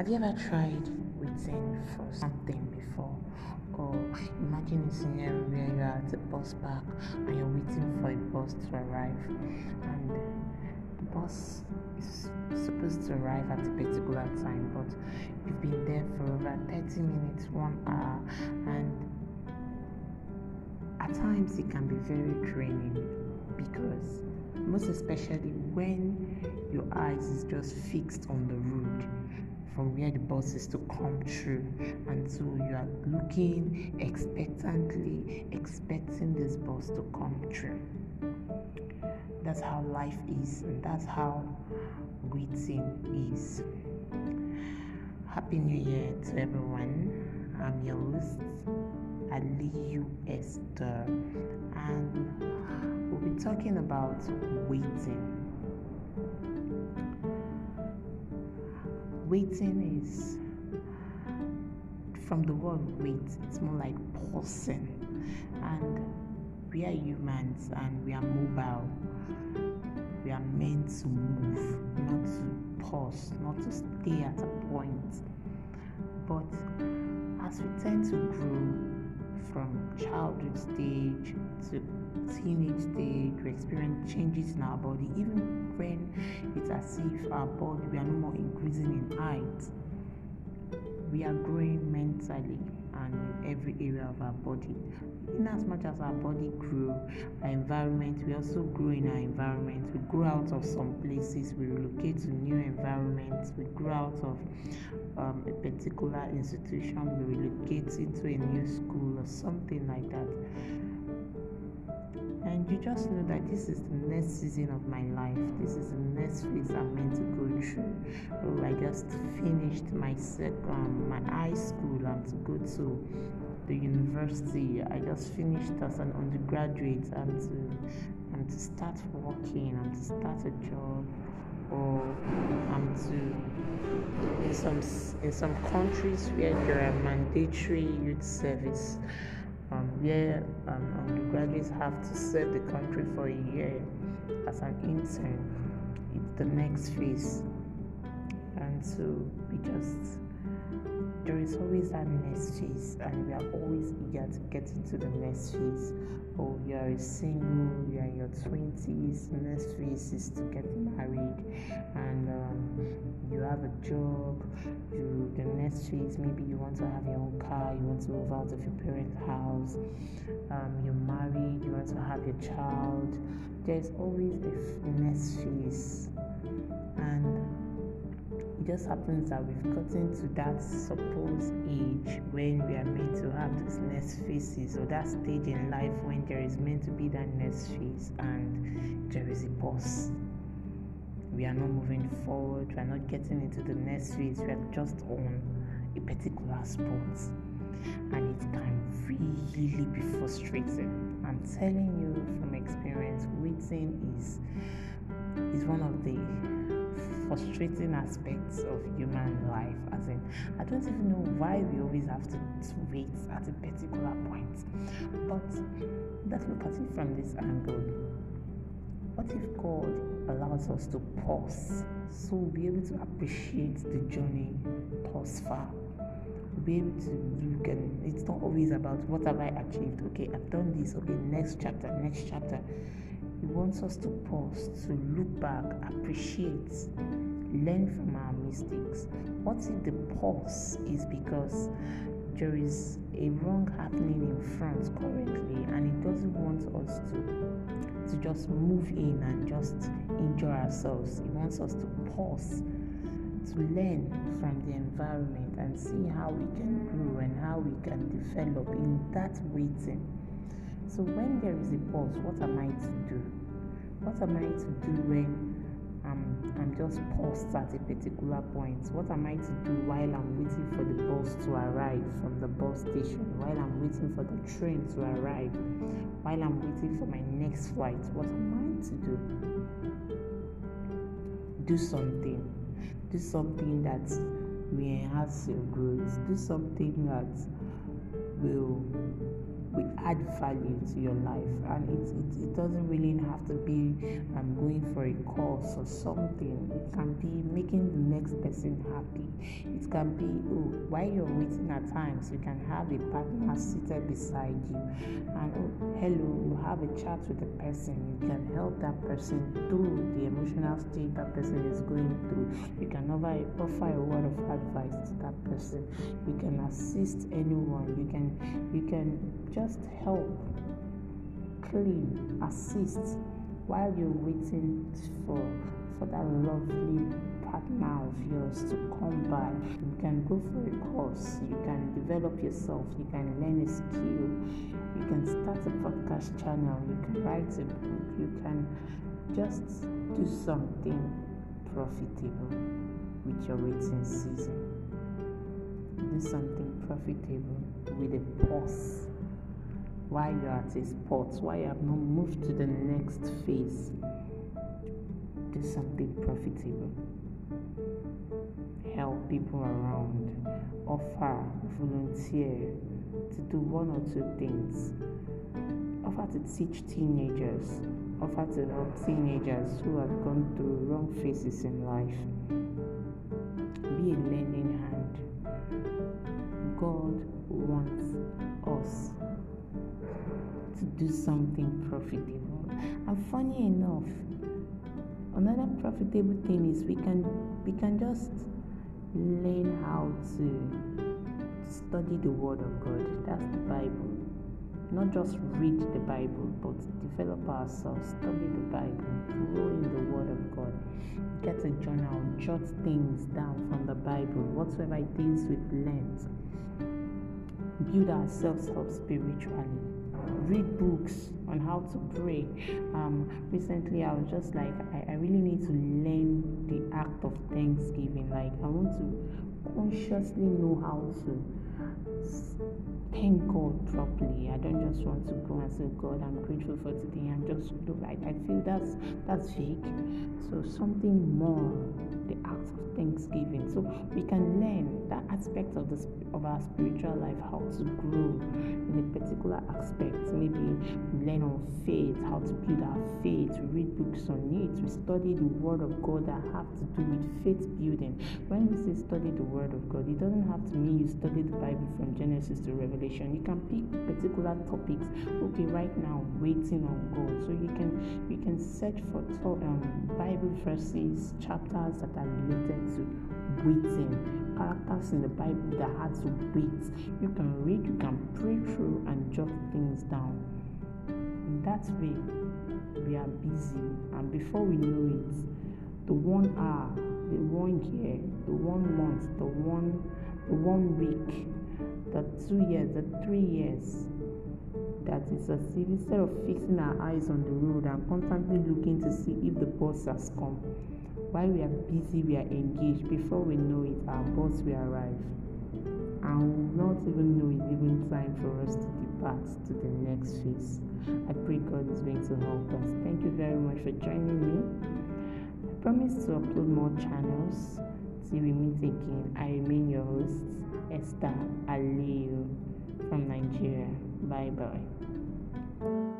Have you ever tried waiting for something before? Or imagine a scenario where you are at a bus park and you're waiting for a bus to arrive, and the bus is supposed to arrive at a particular time, but you've been there for over 30 minutes, one hour, and at times it can be very draining because most especially when your eyes is just fixed on the road from where the bus is to come through. And so you are looking expectantly expecting this bus to come through. That's how life is and that's how waiting is. Happy new year to everyone. I'm your host aliyu esther and we'll be talking about waiting waiting is from the word wait it's more like pausing and we are humans and we are mobile. We are meant to move not to pause not to stay at a point. But as we tend to grow from childhood stage to teenage stage, we experience changes in our body, even when it's as if our body we are no more increasing in height. We are growing mentally and in every area of our body. In as much as our body grew, our environment, we also grow in our environment. We grow out of some places, we relocate to new environments, we grow out of um, a particular institution, we relocate into a new school or something like that and you just know that this is the next season of my life. This is the next phase i'm meant to go through. Oh i just finished my second um, my high school i'm to go to the university. I just finished as an undergraduate i'm to i'm to start working i'm to start a job. Or i'm to in some in some countries where there are mandatory youth service um, um, undergraduates have to serve the country for a year as an intern. It's the next phase. And so we just, there is always that next phase, and we are always eager to get into the next phase. Oh, you are single, you are in your 20s, next phase is to get married, and um, you have a job, you the next phase maybe you want to have your own car, you want to move out of your parents' house, um, you're married, you want to have your child. There's always a next phase, just happens that we've gotten to that supposed age when we are meant to have those next phases or that stage in life when there is meant to be that next phase and there is a pause we are not moving forward, we are not getting into the next phase, we are just on a particular spot. And it can really be frustrating. I'm telling you from experience, waiting is is one of the frustrating aspects of human life. As in, I don't even know why we always have to, to wait at a particular point. But let's look at it from this angle what if God allows us to pause so we'll be able to appreciate the journey thus far? We'll be able to look and it's not always about what have I achieved. Okay, I've done this. Okay, next chapter, next chapter. He wants us to pause, to look back, appreciate, learn from our mistakes. What if the pause is because there is a wrong happening in front currently and it doesn't want us to to just move in and just enjoy ourselves. He wants us to pause, to learn from the environment and see how we can grow and how we can develop in that waiting. So when there is a pause, what am I to do? What am I to do when I'm, I'm just paused at a particular point. What am I to do while I'm waiting for the bus to arrive from the bus station? While I'm waiting for the train to arrive? While I'm waiting for my next flight? What am I to do? Do something. Do something that will enhance your growth. Do something that will will add value to your life. And it, it, it doesn't really have to be um, going for a course or something. It can be making the next person happy. It can be oh while you're waiting at times you can have a partner seated beside you. And oh hello you have a chat with the person. You can help that person through the emotional state that person is going through. You can offer, offer a word of advice to that person. You can assist anyone. You can you can just help, clean, assist while you're waiting for for that lovely partner of yours to come by. You can go for a course, you can develop yourself, you can learn a skill, you can start a podcast channel, you can write a book, you can just do something profitable with your waiting season. Do something profitable with a pause while you're at a spot, why you have not moved to the next phase. Do something profitable. Help people around. Offer, volunteer to do one or two things. Offer to teach teenagers. Offer to help teenagers who have gone through wrong phases in life. Do something profitable. And funny enough, another profitable thing is we can we can just learn how to study the word of God. That's the Bible. Not just read the Bible, but develop ourselves, study the Bible, grow in the Word of God. Get a journal, jot things down from the Bible, whatsoever is we've learned. Build ourselves up spiritually read books on how to pray. Um, recently, I was just like, I, I really need to learn the act of thanksgiving. Like, I want to consciously know how to thank God properly. I don't just want to go and say, God, I'm grateful for today and just do right. I feel that's that's fake. So something more, the act of thanksgiving. So we can learn that aspect of the of our spiritual life, how to grow in a particular aspect. Maybe learn on faith, how to build our faith, read books on it, we study the word of God that have to do with faith building. When we say study the word of God, it doesn't have to mean you study the Bible from Genesis to Revelation. You can pick particular topics. Okay, right now waiting on God. So you can you can search for um, Bible verses, chapters that are related to waiting, characters in the Bible that had to wait. You can read, you can pray through and jot things down. In that way, we are busy, and before we know it, the one hour, the one year, the one month, the one the one week, the two years, the three years, that is as if instead of fixing our eyes on the road and constantly looking to see if the bus has come, while we are busy, we are engaged. Before we know it, our bus will arrive. And we will not even know it's even time for us to depart to the next phase. I pray God is going to help us. Thank you very much for joining me. I promise to upload more channels. Till we meet again, I remain your host, Esther Aliyu from Nigeria. Bye bye.